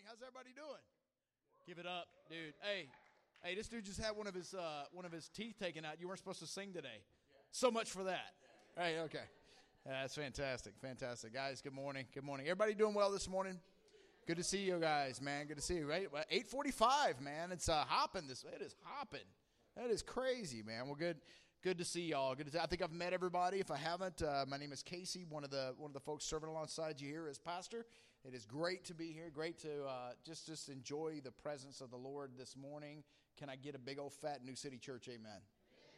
morning. How's everybody doing? Give it up, dude. Hey, hey, this dude just had one of his uh, one of his teeth taken out. You weren't supposed to sing today. So much for that. Hey, okay. That's fantastic. Fantastic. Guys, good morning. Good morning. Everybody doing well this morning? Good to see you guys, man. Good to see you. Right? 845, man. It's uh, hopping this. It is hopping. That is crazy, man. Well, good. Good to see y'all. Good to see, I think I've met everybody. If I haven't, uh, my name is Casey, one of the one of the folks serving alongside you here as pastor. It is great to be here. Great to uh, just just enjoy the presence of the Lord this morning. Can I get a big old fat New City Church? Amen.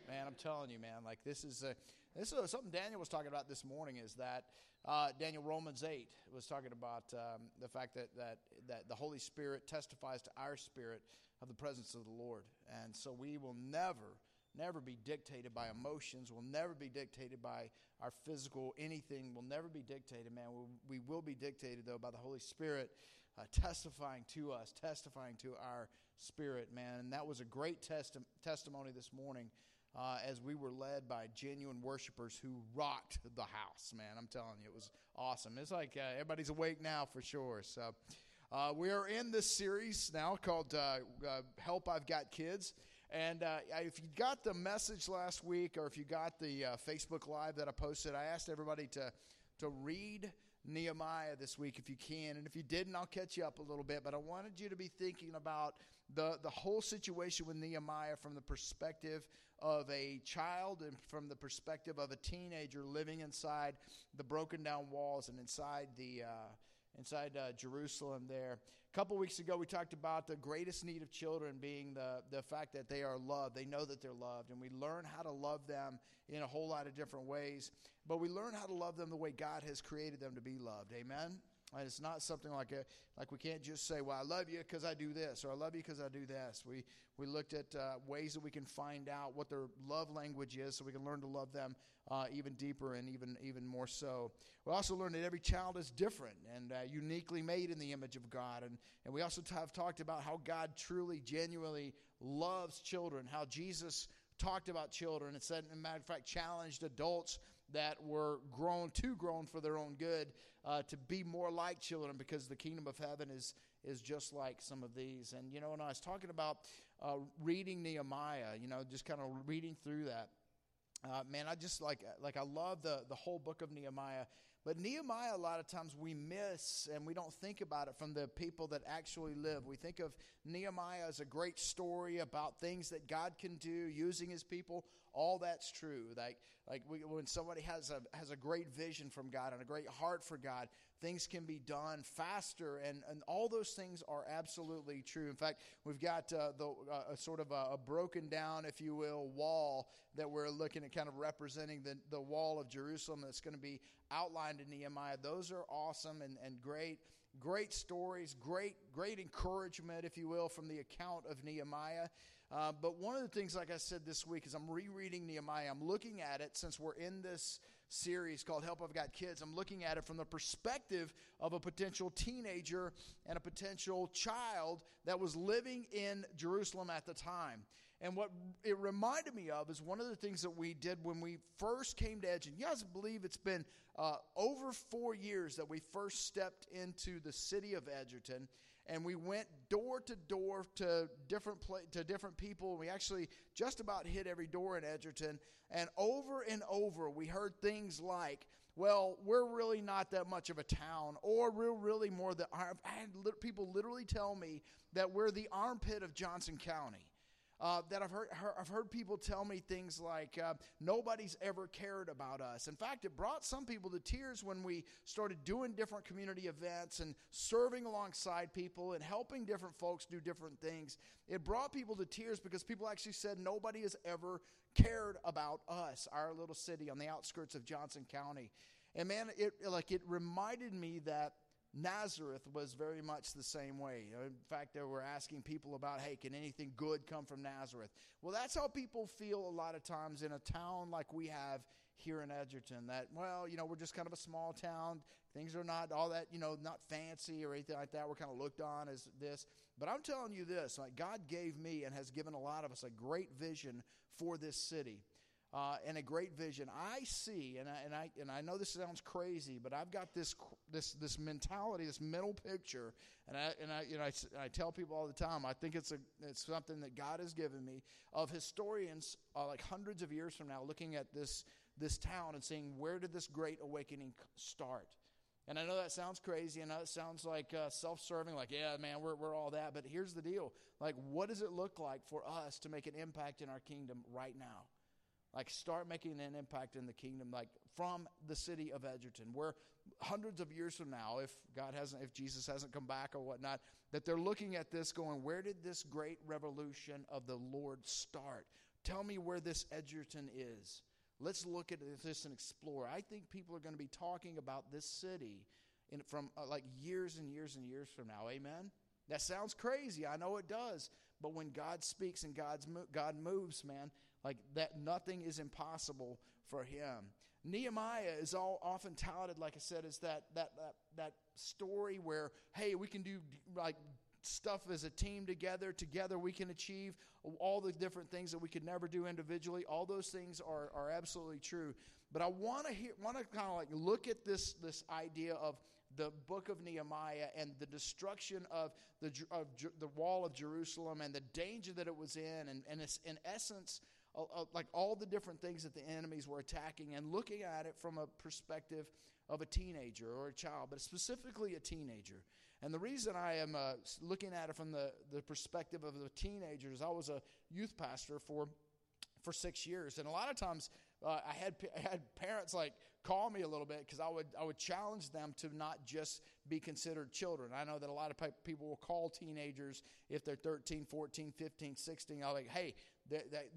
Man, I'm telling you, man. Like this is a, this is something Daniel was talking about this morning. Is that uh, Daniel Romans eight was talking about um, the fact that that that the Holy Spirit testifies to our spirit of the presence of the Lord, and so we will never never be dictated by emotions, will never be dictated by our physical anything, will never be dictated, man. We will be dictated, though, by the Holy Spirit uh, testifying to us, testifying to our spirit, man. And that was a great testi- testimony this morning. Uh, as we were led by genuine worshipers who rocked the house, man. I'm telling you, it was awesome. It's like uh, everybody's awake now for sure. So, uh, we are in this series now called uh, uh, Help I've Got Kids. And uh, if you got the message last week or if you got the uh, Facebook Live that I posted, I asked everybody to, to read Nehemiah this week if you can. And if you didn't, I'll catch you up a little bit. But I wanted you to be thinking about the, the whole situation with Nehemiah from the perspective of a child and from the perspective of a teenager living inside the broken down walls and inside the. Uh, inside uh, Jerusalem there. A couple weeks ago, we talked about the greatest need of children being the, the fact that they are loved. They know that they're loved, and we learn how to love them in a whole lot of different ways. But we learn how to love them the way God has created them to be loved. Amen? And it's not something like a like we can't just say, "Well, I love you because I do this," or "I love you because I do this." We we looked at uh, ways that we can find out what their love language is, so we can learn to love them uh, even deeper and even even more so. We also learned that every child is different and uh, uniquely made in the image of God, and and we also have talked about how God truly, genuinely loves children, how Jesus talked about children and said, in matter of fact, challenged adults that were grown, too grown for their own good, uh, to be more like children because the kingdom of heaven is, is just like some of these. And, you know, when I was talking about uh, reading Nehemiah, you know, just kind of reading through that, uh, man, I just like, like I love the, the whole book of Nehemiah. But Nehemiah, a lot of times we miss and we don't think about it from the people that actually live. We think of Nehemiah as a great story about things that God can do using his people. All that's true. Like, like we, when somebody has a, has a great vision from God and a great heart for God, things can be done faster, and, and all those things are absolutely true. In fact, we've got uh, the uh, sort of a, a, broken down, if you will, wall that we're looking at, kind of representing the, the wall of Jerusalem that's going to be outlined in Nehemiah. Those are awesome and, and great. Great stories, great, great encouragement, if you will, from the account of Nehemiah. Uh, but one of the things, like I said this week, is I'm rereading Nehemiah. I'm looking at it since we're in this series called Help I've Got Kids. I'm looking at it from the perspective of a potential teenager and a potential child that was living in Jerusalem at the time. And what it reminded me of is one of the things that we did when we first came to Edgerton. You guys believe it's been uh, over four years that we first stepped into the city of Edgerton and we went door to door to different pla- to different people. We actually just about hit every door in Edgerton, and over and over we heard things like, "Well, we're really not that much of a town," or "We're really more than." I had people literally tell me that we're the armpit of Johnson County uh, that I've heard, I've heard people tell me things like uh, nobody's ever cared about us. In fact, it brought some people to tears when we started doing different community events and serving alongside people and helping different folks do different things. It brought people to tears because people actually said nobody has ever cared about us, our little city on the outskirts of Johnson County. And man, it like it reminded me that Nazareth was very much the same way. In fact, they were asking people about, hey, can anything good come from Nazareth? Well, that's how people feel a lot of times in a town like we have here in Edgerton. That, well, you know, we're just kind of a small town. Things are not all that, you know, not fancy or anything like that. We're kind of looked on as this. But I'm telling you this like, God gave me and has given a lot of us a great vision for this city. Uh, and a great vision. I see, and I, and I and I know this sounds crazy, but I've got this this this mentality, this mental picture, and I and I you know I, I tell people all the time. I think it's a it's something that God has given me of historians, uh, like hundreds of years from now, looking at this this town and seeing where did this great awakening start. And I know that sounds crazy, and it sounds like uh, self-serving, like yeah, man, we're we're all that. But here's the deal: like, what does it look like for us to make an impact in our kingdom right now? Like, start making an impact in the kingdom, like from the city of Edgerton, where hundreds of years from now, if God hasn't, if Jesus hasn't come back or whatnot, that they're looking at this going, where did this great revolution of the Lord start? Tell me where this Edgerton is. Let's look at this and explore. I think people are going to be talking about this city in, from uh, like years and years and years from now. Amen? That sounds crazy. I know it does. But when God speaks and God's God moves, man, like that, nothing is impossible for him. Nehemiah is all often touted, like I said, as that that that, that story where hey, we can do like stuff as a team together. Together we can achieve all the different things that we could never do individually. All those things are, are absolutely true. But I want to hear, want to kind of like look at this this idea of the book of Nehemiah and the destruction of the of the wall of Jerusalem and the danger that it was in, and, and in essence like all the different things that the enemies were attacking and looking at it from a perspective of a teenager or a child, but specifically a teenager. And the reason I am uh, looking at it from the, the perspective of the teenagers, I was a youth pastor for for six years, and a lot of times uh, I had I had parents like call me a little bit because I would I would challenge them to not just be considered children. I know that a lot of people will call teenagers if they're 13, 14, 15, 16. I'm like, hey,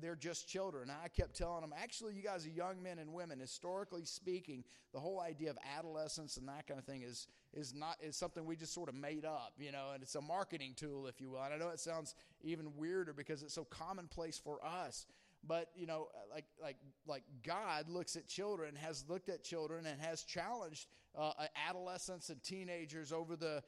they're, just children. I kept telling them, actually, you guys are young men and women. Historically speaking, the whole idea of adolescence and that kind of thing is is not is something we just sort of made up, you know, and it's a marketing tool, if you will. And I know it sounds even weirder because it's so commonplace for us but you know like like like god looks at children has looked at children and has challenged uh, adolescents and teenagers over the uh,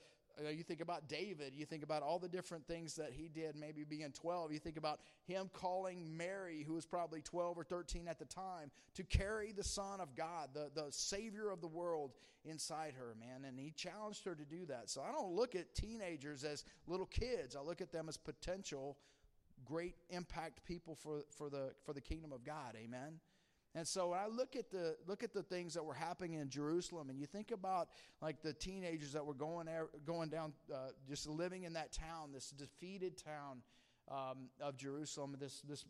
you think about David, you think about all the different things that he did, maybe being 12. You think about him calling Mary, who was probably 12 or 13 at the time, to carry the Son of God, the, the Savior of the world, inside her, man. And he challenged her to do that. So I don't look at teenagers as little kids, I look at them as potential great impact people for, for, the, for the kingdom of God. Amen. And so I look at the look at the things that were happening in Jerusalem, and you think about like the teenagers that were going going down, uh, just living in that town, this defeated town um, of Jerusalem, this this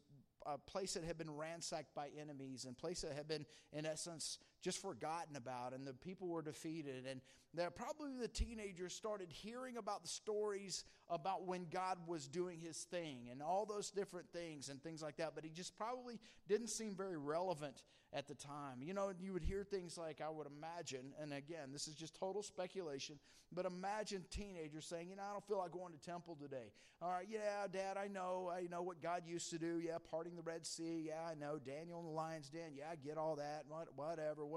uh, place that had been ransacked by enemies, and place that had been in essence just forgotten about, and the people were defeated. And that probably the teenagers started hearing about the stories about when God was doing his thing and all those different things and things like that, but he just probably didn't seem very relevant at the time. You know, you would hear things like, I would imagine, and again, this is just total speculation, but imagine teenagers saying, You know, I don't feel like going to temple today. All right, yeah, Dad, I know, I know what God used to do. Yeah, parting the Red Sea. Yeah, I know. Daniel in the lion's den. Yeah, I get all that. Whatever, whatever.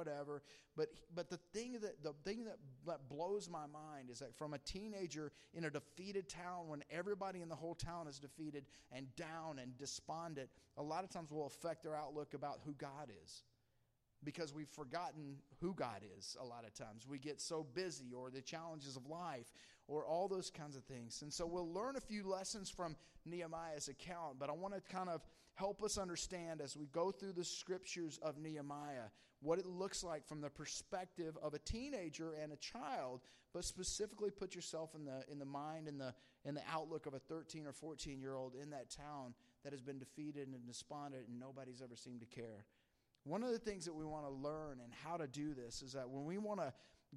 But but the thing that the thing that, that blows my mind is that from a teenager in a defeated town, when everybody in the whole town is defeated and down and despondent, a lot of times will affect their outlook about who God is because we've forgotten who God is a lot of times. We get so busy, or the challenges of life, or all those kinds of things. And so we'll learn a few lessons from Nehemiah's account, but I want to kind of help us understand as we go through the scriptures of Nehemiah what it looks like from the perspective of a teenager and a child, but specifically put yourself in the in the mind and the in the outlook of a 13 or 14 year old in that town that has been defeated and despondent and nobody's ever seemed to care. One of the things that we want to learn and how to do this is that when we want to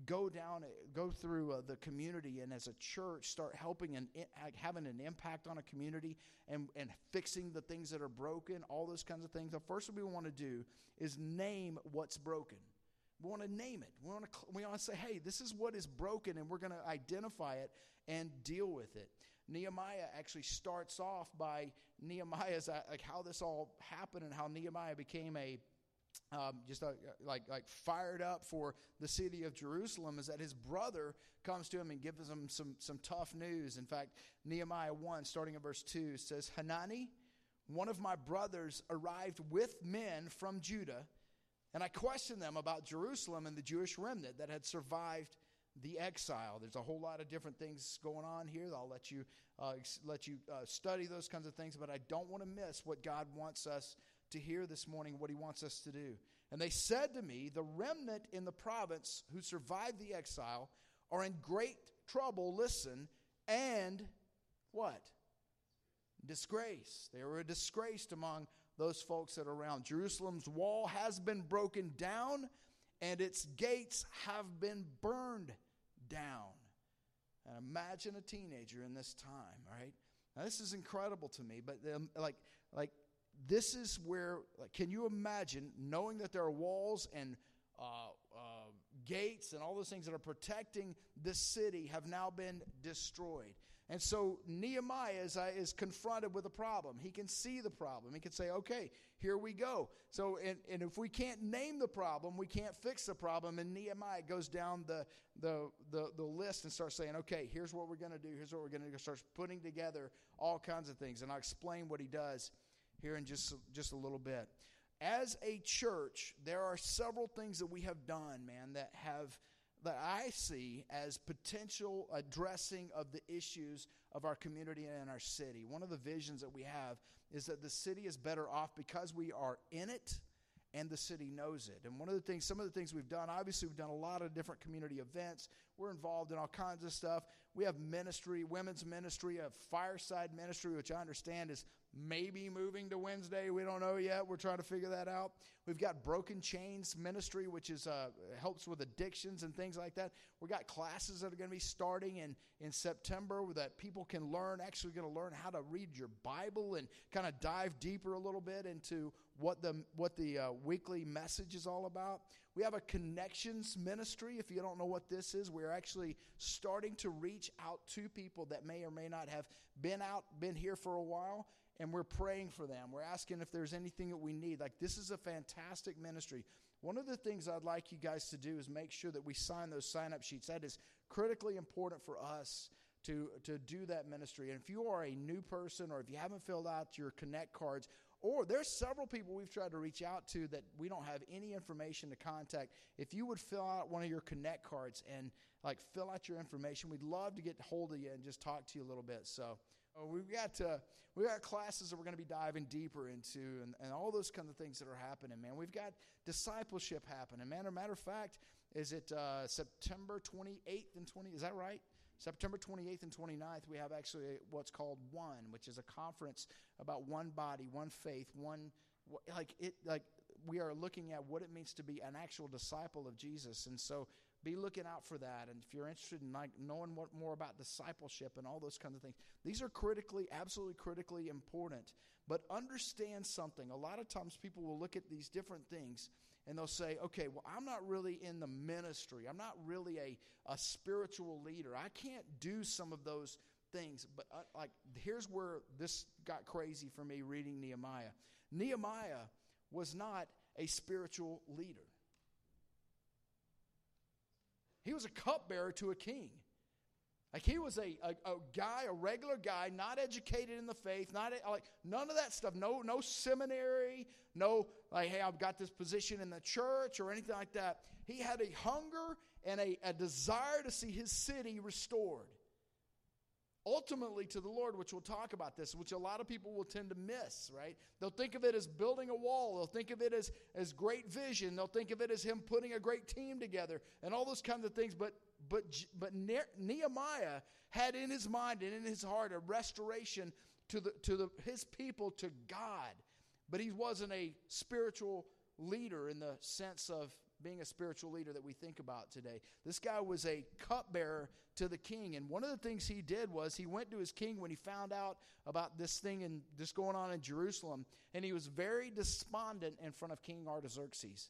go down, go through uh, the community, and as a church start helping and having an impact on a community and, and fixing the things that are broken, all those kinds of things, the first thing we want to do is name what's broken. We want to name it. We want to, we want to say, hey, this is what is broken, and we're going to identify it and deal with it. Nehemiah actually starts off by Nehemiah's uh, like how this all happened and how Nehemiah became a um, just uh, like like fired up for the city of Jerusalem is that his brother comes to him and gives him some some tough news. In fact, Nehemiah one, starting at verse two, says, "Hanani, one of my brothers arrived with men from Judah, and I questioned them about Jerusalem and the Jewish remnant that had survived the exile. There's a whole lot of different things going on here. I'll let you uh, let you uh, study those kinds of things, but I don't want to miss what God wants us to hear this morning, what He wants us to do. And they said to me, The remnant in the province who survived the exile are in great trouble. Listen, and what? Disgrace. They were disgraced among those folks that are around. Jerusalem's wall has been broken down, and its gates have been burned down. And imagine a teenager in this time, right? Now this is incredible to me, but um, like like this is where like, can you imagine knowing that there are walls and uh, uh, gates and all those things that are protecting this city have now been destroyed. And so Nehemiah is, uh, is confronted with a problem. He can see the problem. He can say, okay, here we go. So, and, and if we can't name the problem, we can't fix the problem. And Nehemiah goes down the, the, the, the list and starts saying, okay, here's what we're going to do. Here's what we're going to do. Starts putting together all kinds of things. And I'll explain what he does here in just, just a little bit. As a church, there are several things that we have done, man, that have – that I see as potential addressing of the issues of our community and our city. One of the visions that we have is that the city is better off because we are in it and the city knows it. And one of the things, some of the things we've done, obviously, we've done a lot of different community events. We're involved in all kinds of stuff. We have ministry, women's ministry, a fireside ministry, which I understand is maybe moving to Wednesday. We don't know yet. We're trying to figure that out. We've got Broken Chains Ministry, which is uh, helps with addictions and things like that. We've got classes that are going to be starting in, in September that people can learn, actually going to learn how to read your Bible and kind of dive deeper a little bit into what the, what the uh, weekly message is all about. We have a connections ministry. If you don't know what this is, we're actually starting to reach out to people that may or may not have been out, been here for a while and we're praying for them. We're asking if there's anything that we need. Like, this is a fantastic ministry. One of the things I'd like you guys to do is make sure that we sign those sign up sheets. That is critically important for us to, to do that ministry. And if you are a new person or if you haven't filled out your Connect cards, or there's several people we've tried to reach out to that we don't have any information to contact. If you would fill out one of your Connect cards and like fill out your information, we'd love to get hold of you and just talk to you a little bit. So, we've got uh, we've got classes that we're going to be diving deeper into, and, and all those kind of things that are happening, man. We've got discipleship happening, man. Matter of fact, is it uh, September 28th and 20? Is that right? September 28th and 29th, we have actually what's called One, which is a conference about one body, one faith, one like it like we are looking at what it means to be an actual disciple of Jesus. And so be looking out for that. And if you're interested in like knowing what more about discipleship and all those kinds of things, these are critically, absolutely critically important. But understand something. A lot of times people will look at these different things and they'll say, okay, well, I'm not really in the ministry. I'm not really a, a spiritual leader. I can't do some of those things. But uh, like, here's where this got crazy for me reading Nehemiah. Nehemiah was not a spiritual leader. He was a cupbearer to a king. Like he was a, a, a, guy, a regular guy, not educated in the faith, not like none of that stuff. No, no seminary, no like, hey, I've got this position in the church or anything like that. He had a hunger and a, a desire to see his city restored ultimately to the Lord, which we'll talk about this, which a lot of people will tend to miss, right? They'll think of it as building a wall. They'll think of it as, as great vision. They'll think of it as him putting a great team together and all those kinds of things. But, but, but Nehemiah had in his mind and in his heart a restoration to, the, to the, his people to God. But he wasn't a spiritual leader in the sense of being a spiritual leader that we think about today. This guy was a cupbearer to the king. And one of the things he did was he went to his king when he found out about this thing and this going on in Jerusalem. And he was very despondent in front of King Artaxerxes.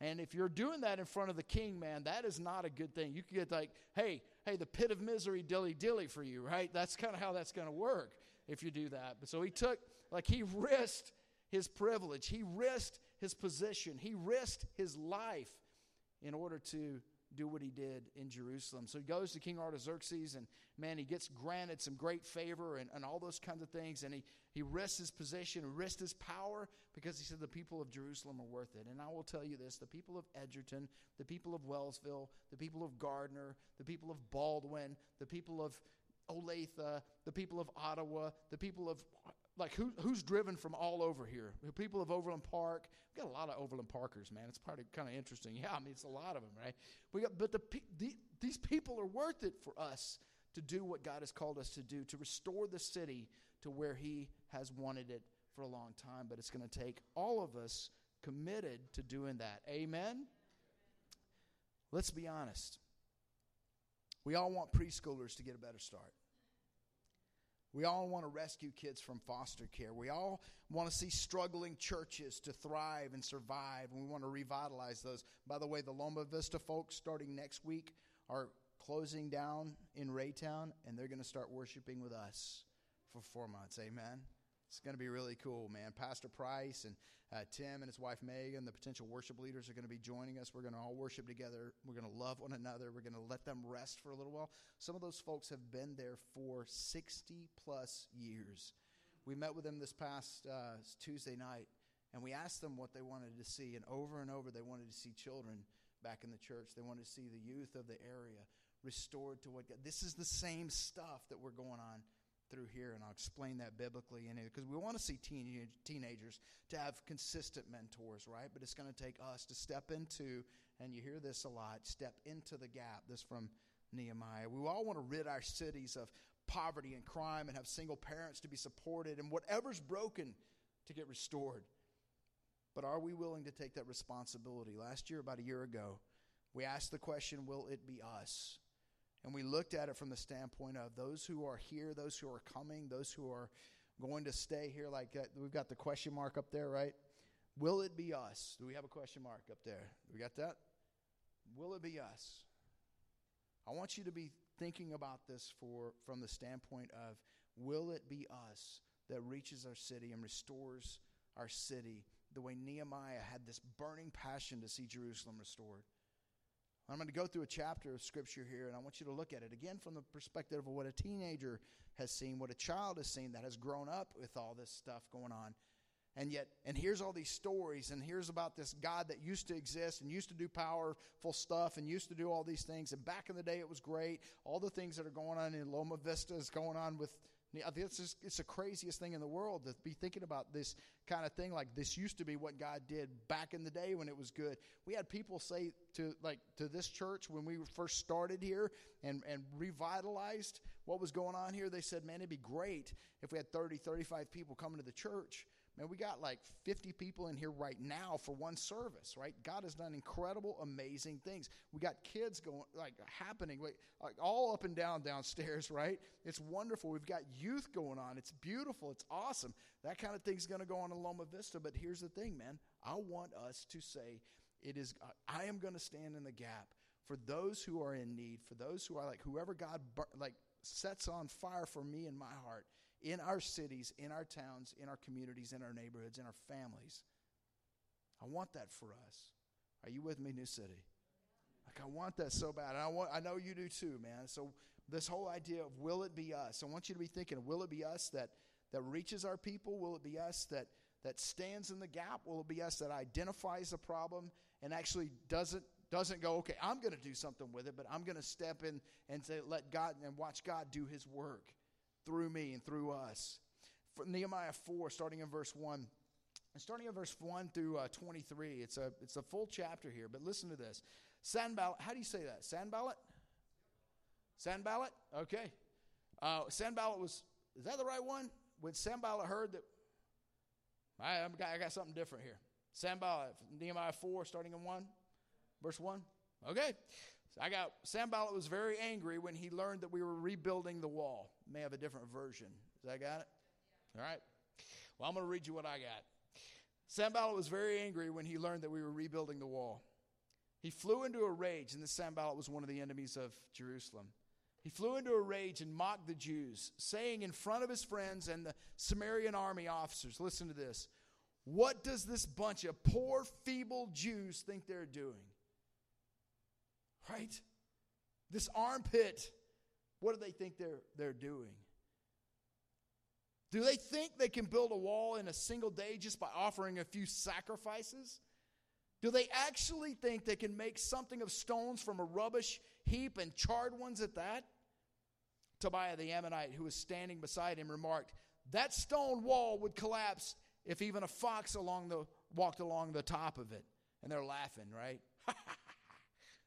And if you're doing that in front of the king, man, that is not a good thing. You could get like, hey, hey, the pit of misery dilly dilly for you, right? That's kind of how that's going to work if you do that. But so he took, like, he risked his privilege. He risked his position, he risked his life in order to do what he did in Jerusalem. So he goes to King Artaxerxes, and man, he gets granted some great favor and, and all those kinds of things. And he, he risks his position, risks his power, because he said the people of Jerusalem are worth it. And I will tell you this the people of Edgerton, the people of Wellsville, the people of Gardner, the people of Baldwin, the people of Olathe, the people of Ottawa, the people of like who, who's driven from all over here? People of Overland Park. We've got a lot of Overland Parkers, man. It's probably kind of interesting. Yeah, I mean it's a lot of them, right? We got, but the, the these people are worth it for us to do what God has called us to do to restore the city to where He has wanted it for a long time. But it's going to take all of us committed to doing that. Amen. Let's be honest. We all want preschoolers to get a better start. We all want to rescue kids from foster care. We all want to see struggling churches to thrive and survive, and we want to revitalize those. By the way, the Loma Vista folks starting next week are closing down in Raytown, and they're going to start worshiping with us for four months. Amen. It's going to be really cool, man. Pastor Price and uh, Tim and his wife Megan, the potential worship leaders, are going to be joining us. We're going to all worship together. We're going to love one another. We're going to let them rest for a little while. Some of those folks have been there for 60 plus years. We met with them this past uh, Tuesday night, and we asked them what they wanted to see. And over and over, they wanted to see children back in the church. They wanted to see the youth of the area restored to what God. This is the same stuff that we're going on through here, and I'll explain that biblically in because we want to see teenage, teenagers to have consistent mentors, right? But it's going to take us to step into, and you hear this a lot, step into the gap. This from Nehemiah. We all want to rid our cities of poverty and crime and have single parents to be supported and whatever's broken to get restored. But are we willing to take that responsibility? Last year, about a year ago, we asked the question Will it be us? And we looked at it from the standpoint of those who are here, those who are coming, those who are going to stay here. Like uh, we've got the question mark up there, right? Will it be us? Do we have a question mark up there? We got that? Will it be us? I want you to be thinking about this for from the standpoint of will it be us that reaches our city and restores our city the way Nehemiah had this burning passion to see Jerusalem restored? I'm going to go through a chapter of scripture here, and I want you to look at it again from the perspective of what a teenager has seen, what a child has seen that has grown up with all this stuff going on. And yet, and here's all these stories, and here's about this God that used to exist and used to do powerful stuff and used to do all these things. And back in the day, it was great. All the things that are going on in Loma Vista is going on with Uh, Think it's, it's the craziest thing in the world to be thinking about this kind of thing. Like this used to be what God did back in the day when it was good. We had people say to like to this church when we first started here and, and revitalized what was going on here. They said, "Man, it'd be great if we had 30, 35 people coming to the church." Man, we got like 50 people in here right now for one service, right? God has done incredible, amazing things. We got kids going, like happening, like, all up and down downstairs, right? It's wonderful. We've got youth going on. It's beautiful. It's awesome. That kind of thing's going to go on in Loma Vista. But here's the thing, man. I want us to say, it is, uh, I am going to stand in the gap for those who are in need, for those who are like, whoever God, like, sets on fire for me in my heart in our cities, in our towns, in our communities, in our neighborhoods, in our families. I want that for us. Are you with me, New City? Like I want that so bad. And I want I know you do too, man. So this whole idea of will it be us? I want you to be thinking, will it be us that that reaches our people? Will it be us that that stands in the gap? Will it be us that identifies the problem and actually doesn't doesn't go, okay, I'm going to do something with it, but I'm going to step in and say, let God and watch God do His work through me and through us. For Nehemiah 4, starting in verse 1. And starting in verse 1 through uh, 23, it's a, it's a full chapter here, but listen to this. Sanballat, how do you say that? Sanballat? Sanballat? Okay. Uh, Sanballat was, is that the right one? When Sanballat heard that, I, I, got, I got something different here. Sanballat, Nehemiah 4, starting in 1, verse 1. Okay. I got Sanballat was very angry when he learned that we were rebuilding the wall. May have a different version. Does that got it? All right. Well, I'm going to read you what I got. Sanballat was very angry when he learned that we were rebuilding the wall. He flew into a rage, and this Sanballat was one of the enemies of Jerusalem. He flew into a rage and mocked the Jews, saying in front of his friends and the Samaritan army officers, listen to this. What does this bunch of poor, feeble Jews think they're doing? Right? This armpit, what do they think they're, they're doing? Do they think they can build a wall in a single day just by offering a few sacrifices? Do they actually think they can make something of stones from a rubbish heap and charred ones at that? Tobiah the Ammonite, who was standing beside him, remarked, That stone wall would collapse if even a fox along the, walked along the top of it. And they're laughing, right?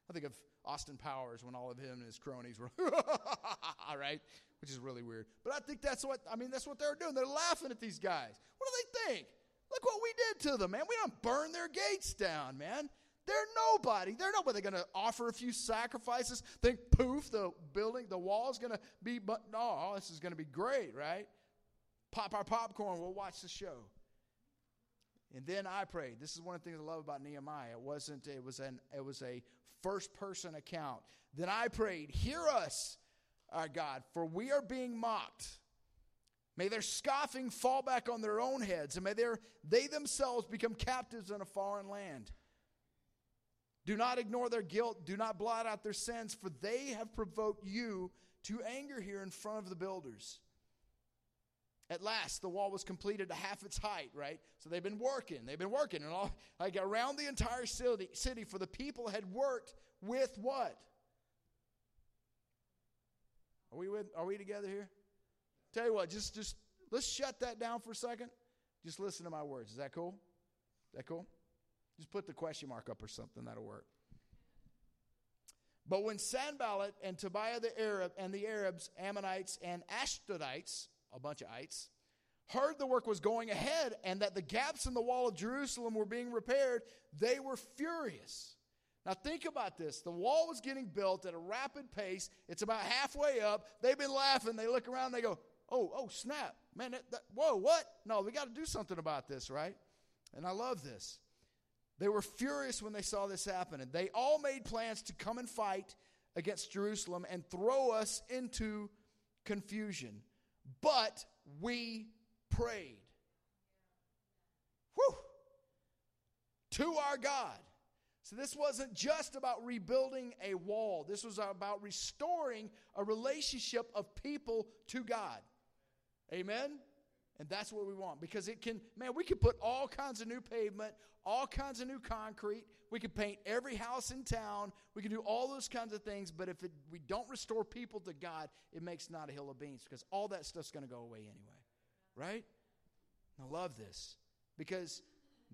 I think of Austin Powers when all of him and his cronies were, all right, Which is really weird. But I think that's what, I mean, that's what they're doing. They're laughing at these guys. What do they think? Look what we did to them, man. We don't burn their gates down, man. They're nobody. They're nobody. They're going to offer a few sacrifices. Think, poof, the building, the wall's going to be, but no, this is going to be great, right? Pop our popcorn. We'll watch the show. And then I prayed. This is one of the things I love about Nehemiah. It wasn't, it was an, it was a first person account. Then I prayed, Hear us, our God, for we are being mocked. May their scoffing fall back on their own heads, and may their they themselves become captives in a foreign land. Do not ignore their guilt. Do not blot out their sins, for they have provoked you to anger here in front of the builders. At last, the wall was completed to half its height, right? So they've been working. They've been working. And all, like around the entire city, city, for the people had worked with what? Are we, with, are we together here? Tell you what, just, just let's shut that down for a second. Just listen to my words. Is that cool? Is that cool? Just put the question mark up or something. That'll work. But when Sanballat and Tobiah the Arab and the Arabs, Ammonites, and Ashdodites a bunch of ites, heard the work was going ahead and that the gaps in the wall of Jerusalem were being repaired, they were furious. Now, think about this. The wall was getting built at a rapid pace. It's about halfway up. They've been laughing. They look around. They go, oh, oh, snap. Man, that, that, whoa, what? No, we got to do something about this, right? And I love this. They were furious when they saw this happen. And they all made plans to come and fight against Jerusalem and throw us into confusion but we prayed. Whew. To our God. So, this wasn't just about rebuilding a wall, this was about restoring a relationship of people to God. Amen? And that's what we want because it can, man, we could put all kinds of new pavement, all kinds of new concrete. We could paint every house in town. We can do all those kinds of things. But if it, we don't restore people to God, it makes not a hill of beans because all that stuff's going to go away anyway. Right? I love this because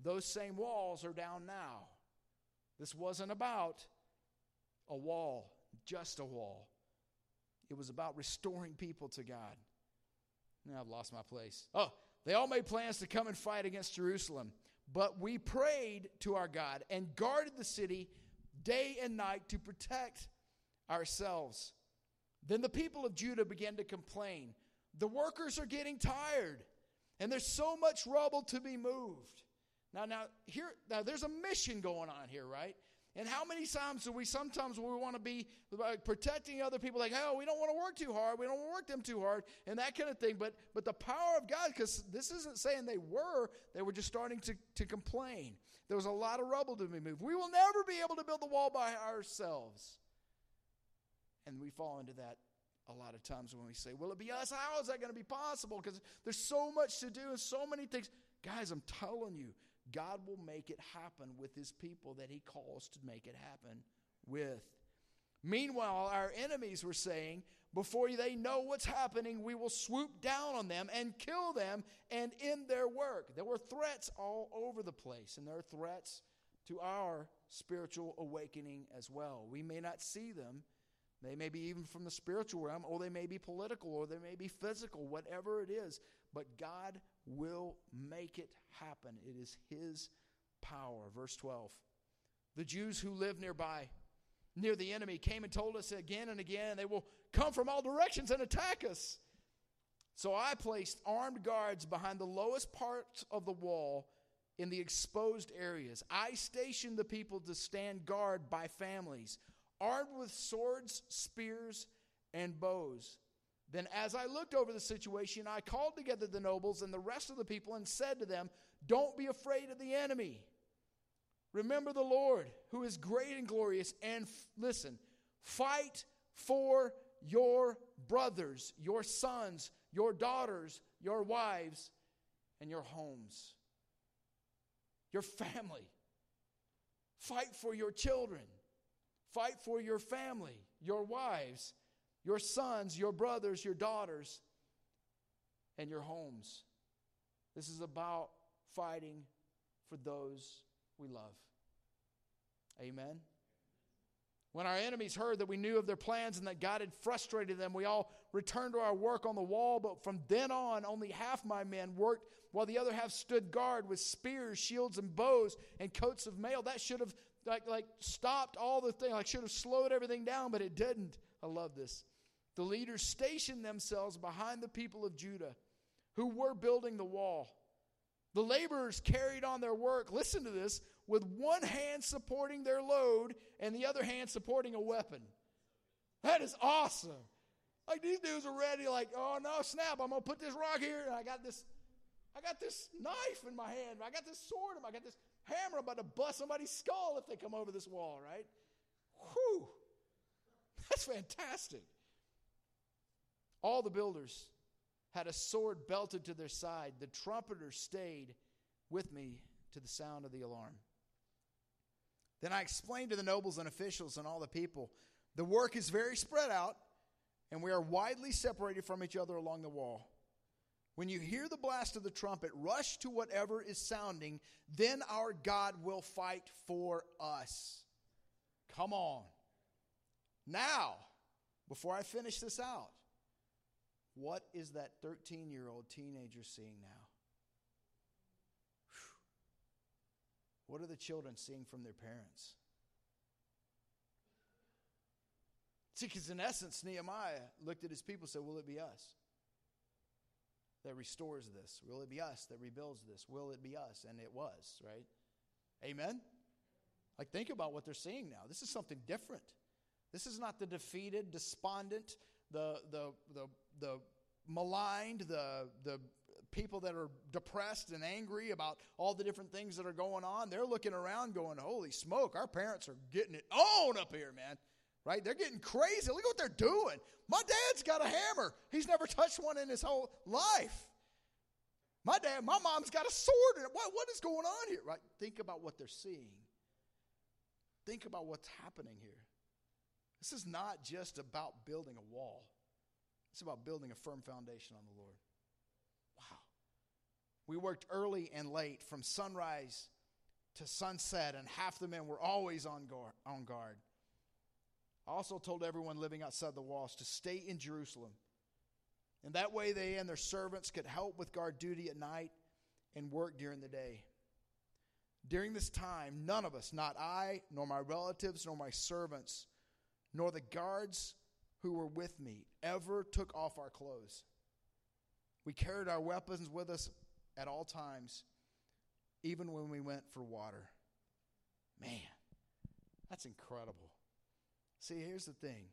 those same walls are down now. This wasn't about a wall, just a wall. It was about restoring people to God. Now I've lost my place. Oh, they all made plans to come and fight against Jerusalem. But we prayed to our God and guarded the city day and night to protect ourselves. Then the people of Judah began to complain. The workers are getting tired, and there's so much rubble to be moved. Now, now here, now there's a mission going on here, right? And how many times do we sometimes we want to be like protecting other people, like, oh, we don't want to work too hard, we don't want to work them too hard, and that kind of thing. But but the power of God, because this isn't saying they were, they were just starting to, to complain. There was a lot of rubble to be moved. We will never be able to build the wall by ourselves. And we fall into that a lot of times when we say, Will it be us? How is that going to be possible? Because there's so much to do and so many things. Guys, I'm telling you, God will make it happen with his people that he calls to make it happen with. Meanwhile, our enemies were saying, before they know what's happening, we will swoop down on them and kill them and end their work. There were threats all over the place, and there are threats to our spiritual awakening as well. We may not see them. They may be even from the spiritual realm, or they may be political, or they may be physical, whatever it is. But God will make it happen. It is His power. Verse 12. The Jews who live nearby, near the enemy, came and told us again and again, they will come from all directions and attack us. So I placed armed guards behind the lowest parts of the wall in the exposed areas. I stationed the people to stand guard by families, armed with swords, spears, and bows. Then, as I looked over the situation, I called together the nobles and the rest of the people and said to them, Don't be afraid of the enemy. Remember the Lord, who is great and glorious, and f- listen, fight for your brothers, your sons, your daughters, your wives, and your homes, your family. Fight for your children. Fight for your family, your wives, your sons, your brothers, your daughters, and your homes. This is about fighting for those we love. Amen. When our enemies heard that we knew of their plans and that God had frustrated them, we all returned to our work on the wall. But from then on, only half my men worked, while the other half stood guard with spears, shields, and bows and coats of mail. That should have like, like stopped all the thing, like should have slowed everything down, but it didn't. I love this. The leaders stationed themselves behind the people of Judah who were building the wall. The laborers carried on their work, listen to this, with one hand supporting their load and the other hand supporting a weapon. That is awesome. Like these dudes are ready, like, oh no, snap, I'm gonna put this rock here, and I got this, I got this knife in my hand, I got this sword, I got this hammer, I'm about to bust somebody's skull if they come over this wall, right? Whew. That's fantastic. All the builders had a sword belted to their side. The trumpeter stayed with me to the sound of the alarm. Then I explained to the nobles and officials and all the people the work is very spread out, and we are widely separated from each other along the wall. When you hear the blast of the trumpet, rush to whatever is sounding, then our God will fight for us. Come on. Now, before I finish this out, what is that 13 year old teenager seeing now? Whew. What are the children seeing from their parents? See, because in essence, Nehemiah looked at his people and said, Will it be us that restores this? Will it be us that rebuilds this? Will it be us? And it was, right? Amen? Like, think about what they're seeing now. This is something different. This is not the defeated, despondent, the, the, the, the maligned, the, the people that are depressed and angry about all the different things that are going on. They're looking around going, holy smoke, our parents are getting it on up here, man. Right? They're getting crazy. Look what they're doing. My dad's got a hammer. He's never touched one in his whole life. My dad, my mom's got a sword. What, what is going on here? Right? Think about what they're seeing. Think about what's happening here. This is not just about building a wall, it's about building a firm foundation on the Lord. Wow. We worked early and late from sunrise to sunset, and half the men were always on guard. On guard. I also told everyone living outside the walls to stay in Jerusalem. And that way, they and their servants could help with guard duty at night and work during the day. During this time, none of us, not I, nor my relatives, nor my servants, nor the guards who were with me, ever took off our clothes. We carried our weapons with us at all times, even when we went for water. Man, that's incredible. See, here's the thing.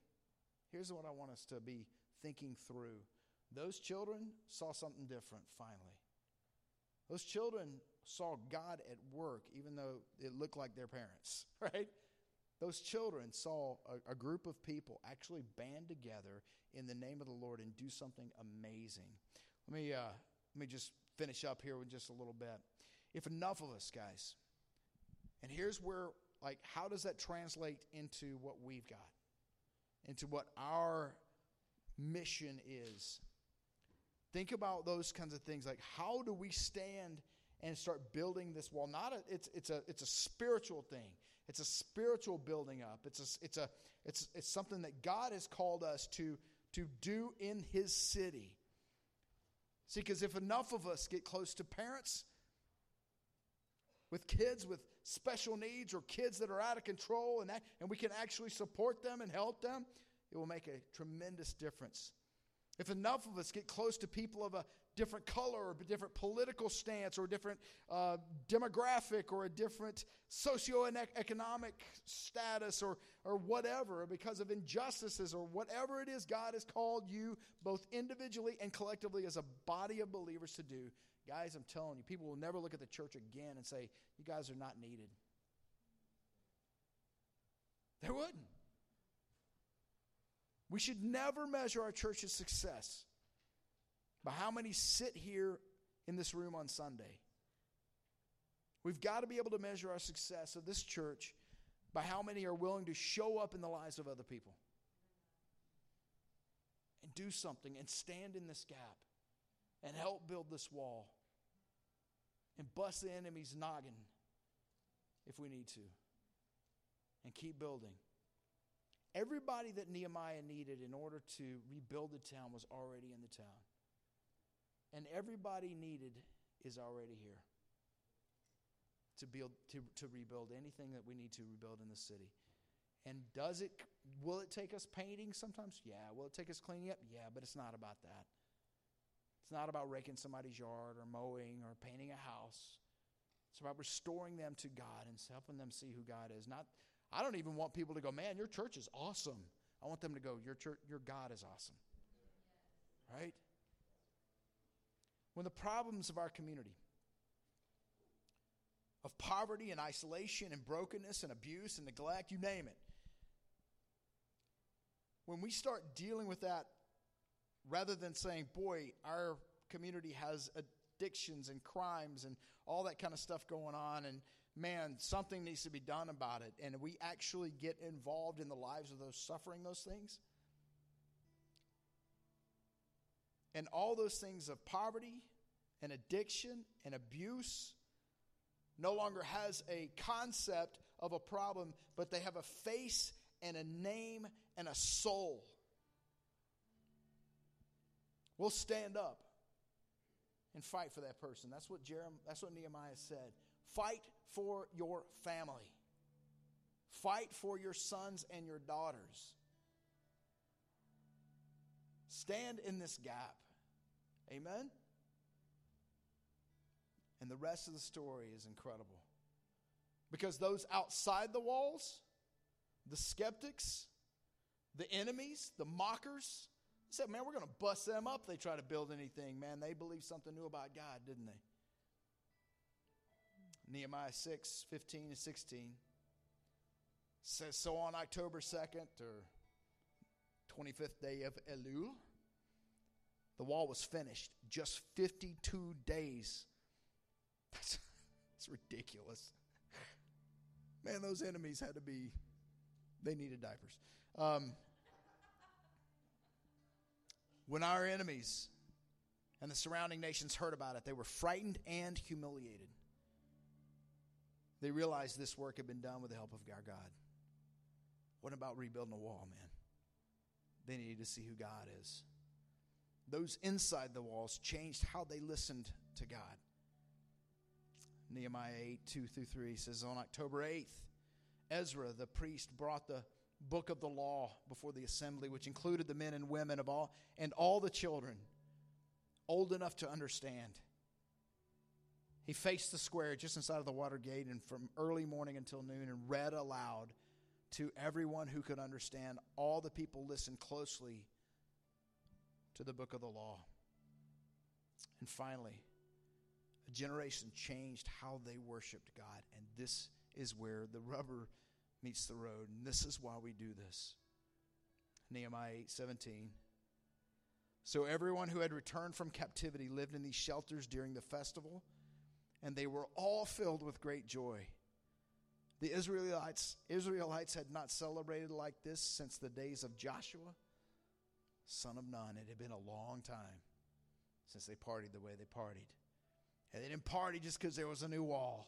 Here's what I want us to be thinking through. Those children saw something different finally. Those children saw God at work, even though it looked like their parents, right? Those children saw a, a, group of people actually band together in the name of the Lord and do something amazing. Let me, uh, let me just finish up here with just a little bit. If enough of us, guys, and here's where, like, how does that translate into what we've got, into what our mission is? Think about those kinds of things. Like, how do we stand and start building this wall? Not a, it's, it's a, it's a spiritual thing. It's a spiritual building up. It's a, it's a, it's, it's something that God has called us to, to do in His city. See, because if enough of us get close to parents with kids with special needs or kids that are out of control and, that, and we can actually support them and help them, it will make a tremendous difference if enough of us get close to people of a different color or different political stance or different uh, demographic or a different socioeconomic status or, or whatever because of injustices or whatever it is God has called you both individually and collectively as a body of believers to do, guys, I'm telling you, people will never look at the church again and say, you guys are not needed. They wouldn't. We should never measure our church's success by how many sit here in this room on Sunday. We've got to be able to measure our success of this church by how many are willing to show up in the lives of other people and do something and stand in this gap and help build this wall and bust the enemy's noggin if we need to and keep building. Everybody that Nehemiah needed in order to rebuild the town was already in the town. And everybody needed is already here to build to, to rebuild anything that we need to rebuild in the city. And does it will it take us painting sometimes? Yeah. Will it take us cleaning up? Yeah, but it's not about that. It's not about raking somebody's yard or mowing or painting a house. It's about restoring them to God and helping them see who God is. Not I don't even want people to go, "Man, your church is awesome." I want them to go, "Your church, your God is awesome." Right? When the problems of our community of poverty and isolation and brokenness and abuse and neglect, you name it. When we start dealing with that, rather than saying, boy, our community has addictions and crimes and all that kind of stuff going on, and man, something needs to be done about it, and we actually get involved in the lives of those suffering those things. And all those things of poverty and addiction and abuse no longer has a concept of a problem, but they have a face and a name and a soul. We'll stand up and fight for that person. That's what Jeremiah, that's what Nehemiah said. Fight for your family. Fight for your sons and your daughters. Stand in this gap. Amen. And the rest of the story is incredible. Because those outside the walls, the skeptics, the enemies, the mockers, said, man, we're going to bust them up. They try to build anything. Man, they believed something new about God, didn't they? Nehemiah 6, 15 and 16 says, So on October 2nd or 25th day of Elul, the wall was finished. Just 52 days that's, that's ridiculous. Man, those enemies had to be, they needed diapers. Um, when our enemies and the surrounding nations heard about it, they were frightened and humiliated. They realized this work had been done with the help of our God. What about rebuilding a wall, man? They needed to see who God is. Those inside the walls changed how they listened to God. Nehemiah 8, 2 through 3 says, On October 8th, Ezra the priest brought the book of the law before the assembly, which included the men and women of all and all the children old enough to understand. He faced the square just inside of the water gate and from early morning until noon and read aloud to everyone who could understand. All the people listened closely to the book of the law. And finally, a generation changed how they worshiped God. And this is where the rubber meets the road. And this is why we do this. Nehemiah 8 17. So everyone who had returned from captivity lived in these shelters during the festival, and they were all filled with great joy. The Israelites, Israelites had not celebrated like this since the days of Joshua, son of Nun. It had been a long time since they partied the way they partied. And they didn't party just because there was a new wall.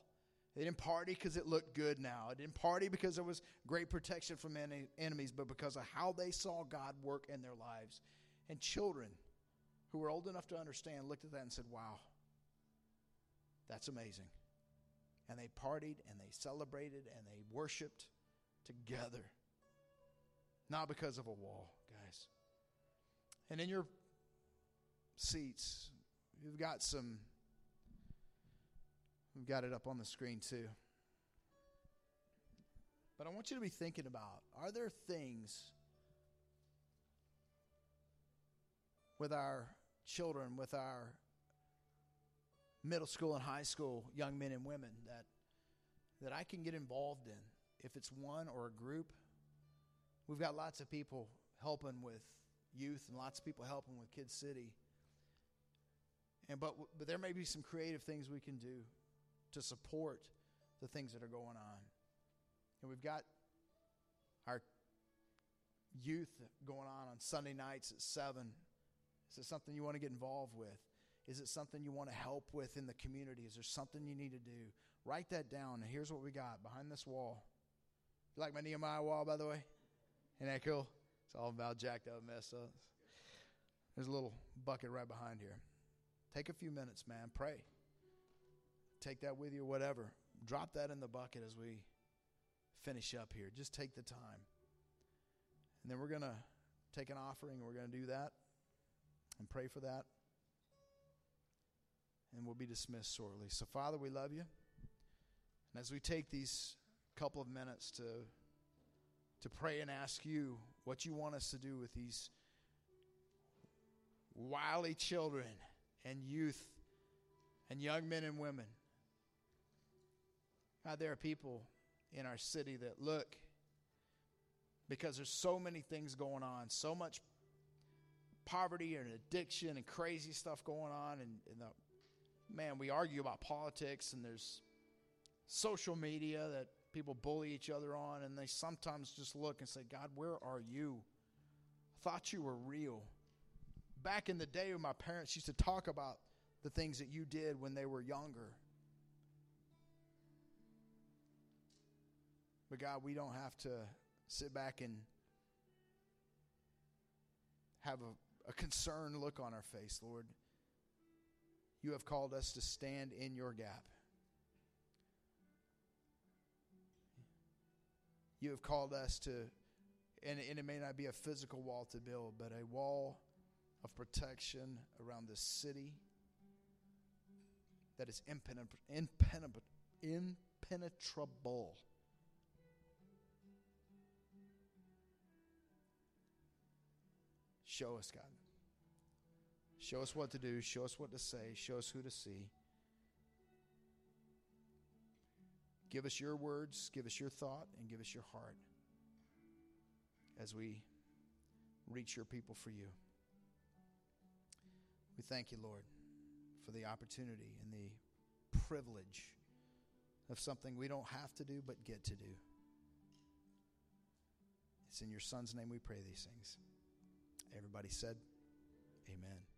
They didn't party because it looked good now. They didn't party because there was great protection from any enemies, but because of how they saw God work in their lives. And children who were old enough to understand looked at that and said, Wow, that's amazing. And they partied and they celebrated and they worshiped together. Not because of a wall, guys. And in your seats, you've got some We've got it up on the screen too. But I want you to be thinking about are there things with our children, with our middle school and high school young men and women that that I can get involved in if it's one or a group We've got lots of people helping with youth and lots of people helping with Kid City. And but but there may be some creative things we can do to support the things that are going on. And we've got our youth going on on Sunday nights at 7. Is it something you want to get involved with? Is it something you want to help with in the community? Is there something you need to do? Write that down. And here's what we got behind this wall. You like my Nehemiah wall, by the way? Isn't that cool? It's all about jacked up, messed up. There's a little bucket right behind here. Take a few minutes, man. Pray. Take that with you, whatever. Drop that in the bucket as we finish up here. Just take the time. And then we're going to take an offering. We're going to do that and pray for that. And we'll be dismissed shortly. So, Father, we love you. And as we take these couple of minutes to, to pray and ask you what you want us to do with these wily children and youth and young men and women. God, there are people in our city that look because there's so many things going on, so much poverty and addiction and crazy stuff going on. And, and the, man, we argue about politics, and there's social media that people bully each other on, and they sometimes just look and say, God, where are you? I thought you were real back in the day when my parents used to talk about the things that you did when they were younger. But God, we don't have to sit back and have a, a concerned look on our face, Lord. You have called us to stand in your gap. You have called us to, and, and it may not be a physical wall to build, but a wall of protection around this city that is impenetrable. impenetrable, impenetrable. Show us, God. Show us what to do. Show us what to say. Show us who to see. Give us your words, give us your thought, and give us your heart as we reach your people for you. We thank you, Lord, for the opportunity and the privilege of something we don't have to do but get to do. It's in your Son's name we pray these things. Everybody said, Amen.